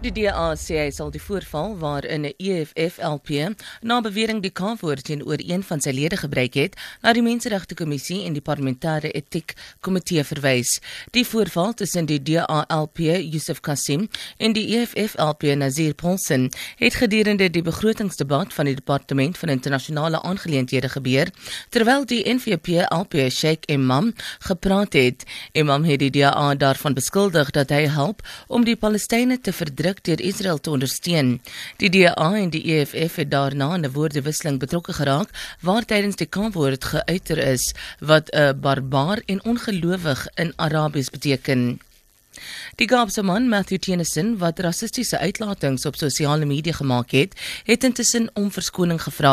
Die DA sê hy sal die voorval waarin 'n EFF LP na bewering die K-woord teenoor een van sy lede gebruik het, na die Menseregte Kommissie en die Parlementêre Etiek Komitee verwys. Die voorval tussen die DA LP Yusuf Kassim en die EFF LP Nazir Paulsen het gedurende die begrotingsdebat van die Departement van Internasionale Aangeleenthede gebeur, terwyl die NVP LP Sheikh Imam gepraat het. Imam het die DA daarvan beskuldig dat hy help om die Palestynë te verdruk druk deur Israel te ondersteun. Die DA en die EFF het daarna 'n woordewisseling betrokke geraak waar tydens die kampwoord geuiter is wat 'n barbaar en ongelowig in Arabies beteken. Die Kaapse man Matthew Tennyson wat rassistiese uitlatings op sosiale media gemaak het, het intussen om verskoning gevra.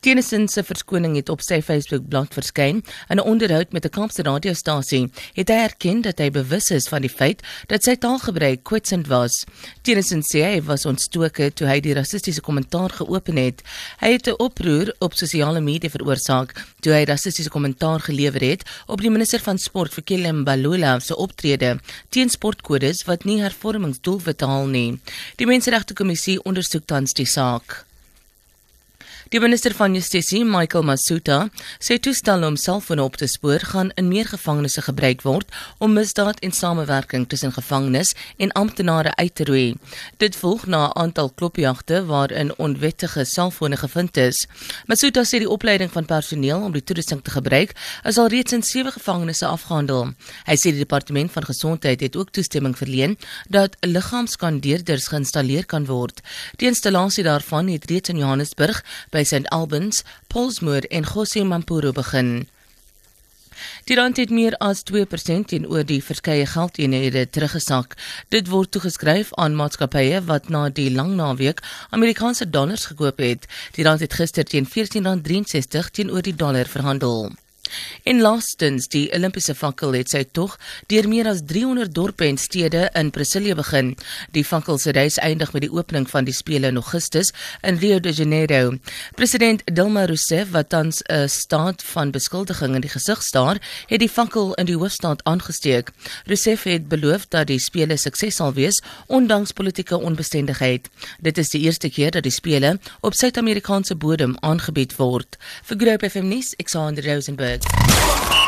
Tennyson se verskoning het op sy Facebook-blad verskyn. In 'n onderhoud met 'n Kaapse radiostasie het hy erken dat hy bewus is van die feit dat sy taalgebruik kwetsend was. Tennyson sê hy was ontstoke toe hy die rassistiese kommentaar geopen het. Hy het 'n oproer op sosiale media veroorsaak toe hy rassistiese kommentaar gelewer het op die minister van sport vir Kelem Balula se optrede teen sportkodes wat nie hervormingsdoelwitte haal nie. Die Menseregte Kommissie ondersoek tans die saak. Die minister van Justisie, Michael Masuta, sê toestelle om selfone op te spoor gaan in meer gevangenisse gebruik word om misdaad en samewerking tussen gevangenes en amptenare uit te roei. Dit volg na 'n aantal klopjagte waarin onwettige selfone gevind is. Masuta sê die opleiding van personeel om die toerusting te gebruik is al reeds in sewe gevangenisse afgehandel. Hy sê die departement van gesondheid het ook toestemming verleen dat liggaamskandeerders geïnstalleer kan word. Die installasie daarvan het reeds in Johannesburg by by St Albans, Polsmoor en Gossie Mampuru begin. Die rand het meer as 2% teenoor die verskeie geldeenhede teruggesak. Dit word toegeskryf aan maatskappye wat na die lang naweek Amerikaanse dollars gekoop het. Die rand het gister teen R14.63 teenoor die dollar verhandel. En laastens, die Olimpiese fakkel het sy tog deur meer as 300 dorpe en stede in Brasilia begin. Die fakkel se reis eindig met die opening van die spele in Augustus in Rio de Janeiro. President Dilma Rousseff, wat tans 'n staat van beskuldiging in die gesig staar, het die fakkel in die hoofstad aangesteek. Rousseff het beloof dat die spele sukses sal wees ondanks politieke onbestendigheid. Dit is die eerste keer dat die spele op Suid-Amerikaanse bodem aangebied word. Vir Groep FM nuus, Alexander Rosenberg. heads.